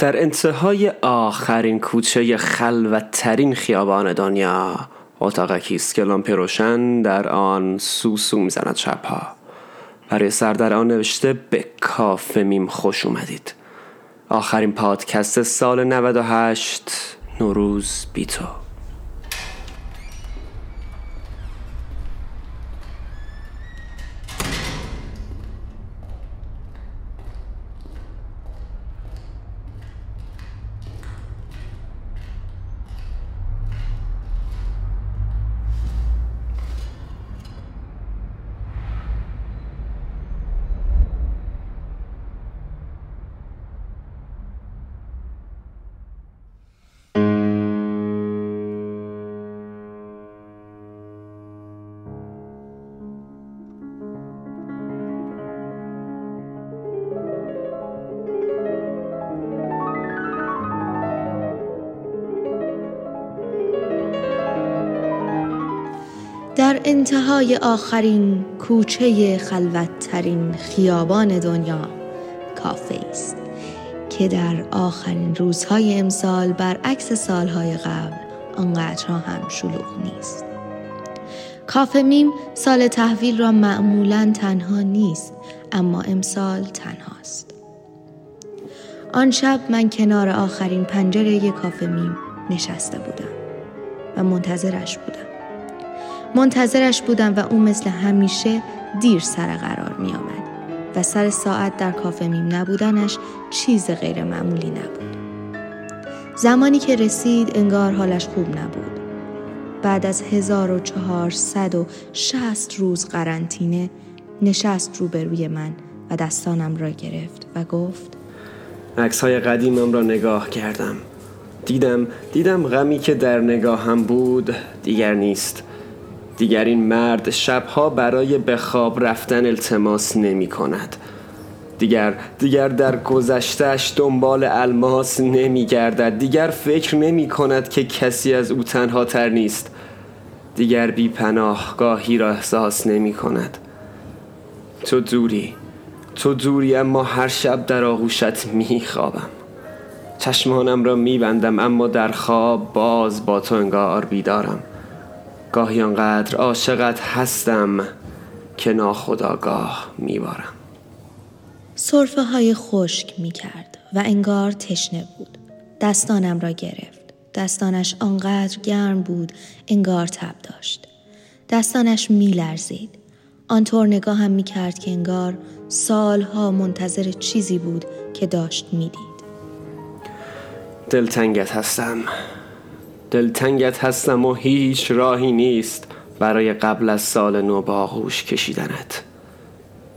در انتهای آخرین کوچه خلوتترین خیابان دنیا اتاقکی است که لامپ روشن در آن سوسو می‌زند شبها. برای سر در آن نوشته به کافه میم خوش اومدید آخرین پادکست سال 98 نوروز بیتو در انتهای آخرین کوچه خلوتترین خیابان دنیا کافه است که در آخرین روزهای امسال برعکس سالهای قبل آنقدرها هم شلوغ نیست. کافه میم سال تحویل را معمولا تنها نیست اما امسال تنهاست. آن شب من کنار آخرین پنجره کافه میم نشسته بودم و منتظرش بودم. منتظرش بودم و او مثل همیشه دیر سر قرار می آمد و سر ساعت در کافه میم نبودنش چیز غیر معمولی نبود. زمانی که رسید انگار حالش خوب نبود. بعد از 1460 روز قرنطینه نشست روبروی من و دستانم را گرفت و گفت عکس های قدیمم را نگاه کردم دیدم دیدم غمی که در نگاهم بود دیگر نیست دیگر این مرد شبها برای به خواب رفتن التماس نمی کند. دیگر دیگر در گذشتش دنبال الماس نمی گردد. دیگر فکر نمی کند که کسی از او تنها تر نیست. دیگر بی پناه گاهی را احساس نمی کند. تو دوری تو دوری اما هر شب در آغوشت می خوابم. چشمانم را می بندم اما در خواب باز با تو انگار بیدارم. گاهی آنقدر عاشقت هستم که ناخداگاه میبارم صرفه های خشک می کرد و انگار تشنه بود. دستانم را گرفت. دستانش آنقدر گرم بود انگار تب داشت. دستانش می لرزید. آنطور نگاه هم می کرد که انگار سالها منتظر چیزی بود که داشت می دید. دلتنگت هستم دلتنگت هستم و هیچ راهی نیست. برای قبل از سال نو با آغوش کشیدنت.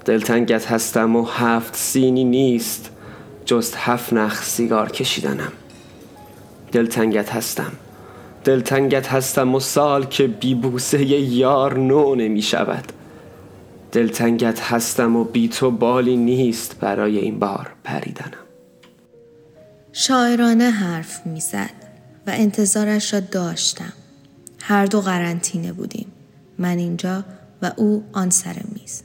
دلتنگت هستم و هفت سینی نیست. جست هفت نخ سیگار کشیدنم. دلتنگت هستم. دلتنگت هستم و سال که بیبوسه یار نو نمی شود دلتنگت هستم و بی تو بالی نیست برای این بار پریدنم. شاعرانه حرف می‌زد. و انتظارش را داشتم. هر دو قرنطینه بودیم. من اینجا و او آن سر میز.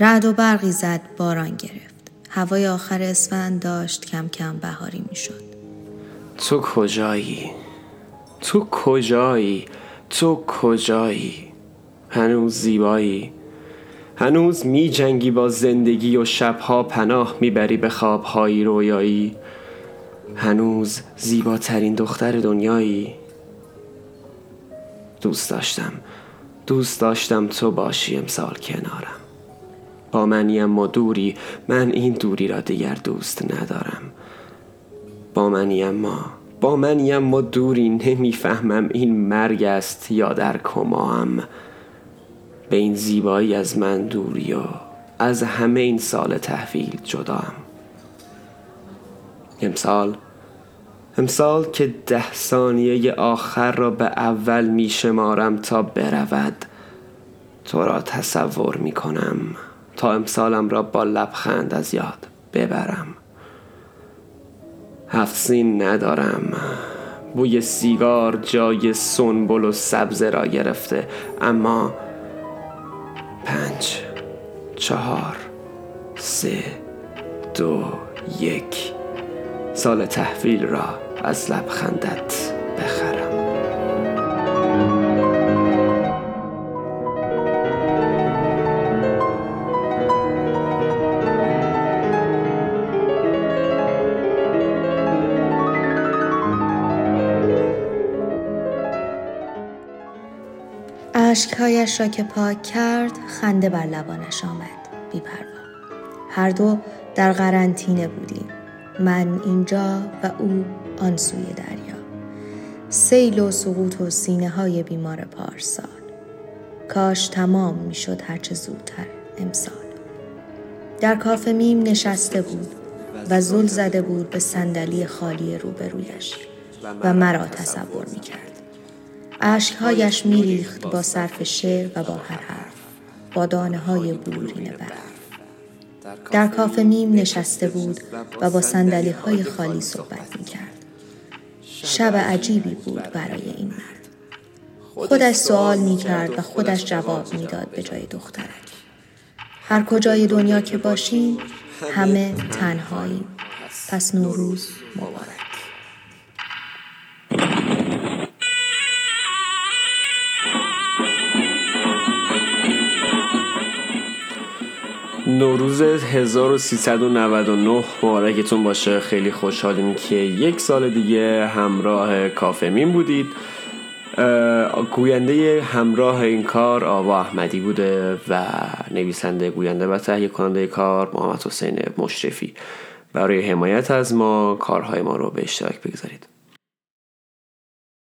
رعد و برقی زد باران گرفت. هوای آخر اسفند داشت کم کم بهاری می‌شد. تو کجایی؟ تو کجایی؟ تو کجایی؟ هنوز زیبایی؟ هنوز می جنگی با زندگی و شبها پناه می‌بری به خوابهایی رویایی هنوز زیباترین دختر دنیایی دوست داشتم. دوست داشتم تو باشی امسال کنارم. با منی اما دوری من این دوری را دیگر دوست ندارم. با منی اما با منی اما دوری نمی‌فهمم این مرگ است یا در کمام. به این زیبایی از من دوری و از همه این سال تحویل جدام. امسال. امسال که ده ثانیه آخر را به اول می شمارم تا برود. تو را تصور می کنم تا امسالم را با لبخند از یاد ببرم. هفت سین ندارم. بوی سیگار جای سنبل و سبزه را گرفته اما پنج چهار سه دو یک. سال تحویل را از لبخندت بخرم. اشکهایش را که پاک کرد خنده بر لبانش آمد. بیپروا. هر دو در قرنطینه بودیم. من اینجا و او آن سوی دریا. سیل و سقوط و سینه های بیمار پارسال. کاش تمام می شد هرچه زودتر امسال. در کافه میم نشسته بود و زل زده بود به صندلی خالی روبرویش و مرا تصور می کرد اشکهایش می ریخت با صرف شعر و با هر حرف با دانه های بلورین برف در کافه میم نشسته بود و با سندلی های خالی صحبت می کرد. شب عجیبی بود برای این مرد. خودش سوال می کرد و خودش جواب می داد به جای دخترک. هر کجای دنیا که باشیم همه تنهاییم. پس نوروز مبارک. نوروز 1399 مبارکتون باشه. خیلی خوشحالیم که یک سال دیگه همراه کافه مین بودید گوینده همراه این کار آوا احمدی بوده و نویسنده گوینده و تهیه کننده کار محمد حسین مشرفی. برای حمایت از ما کارهای ما رو به اشتراک بگذارید.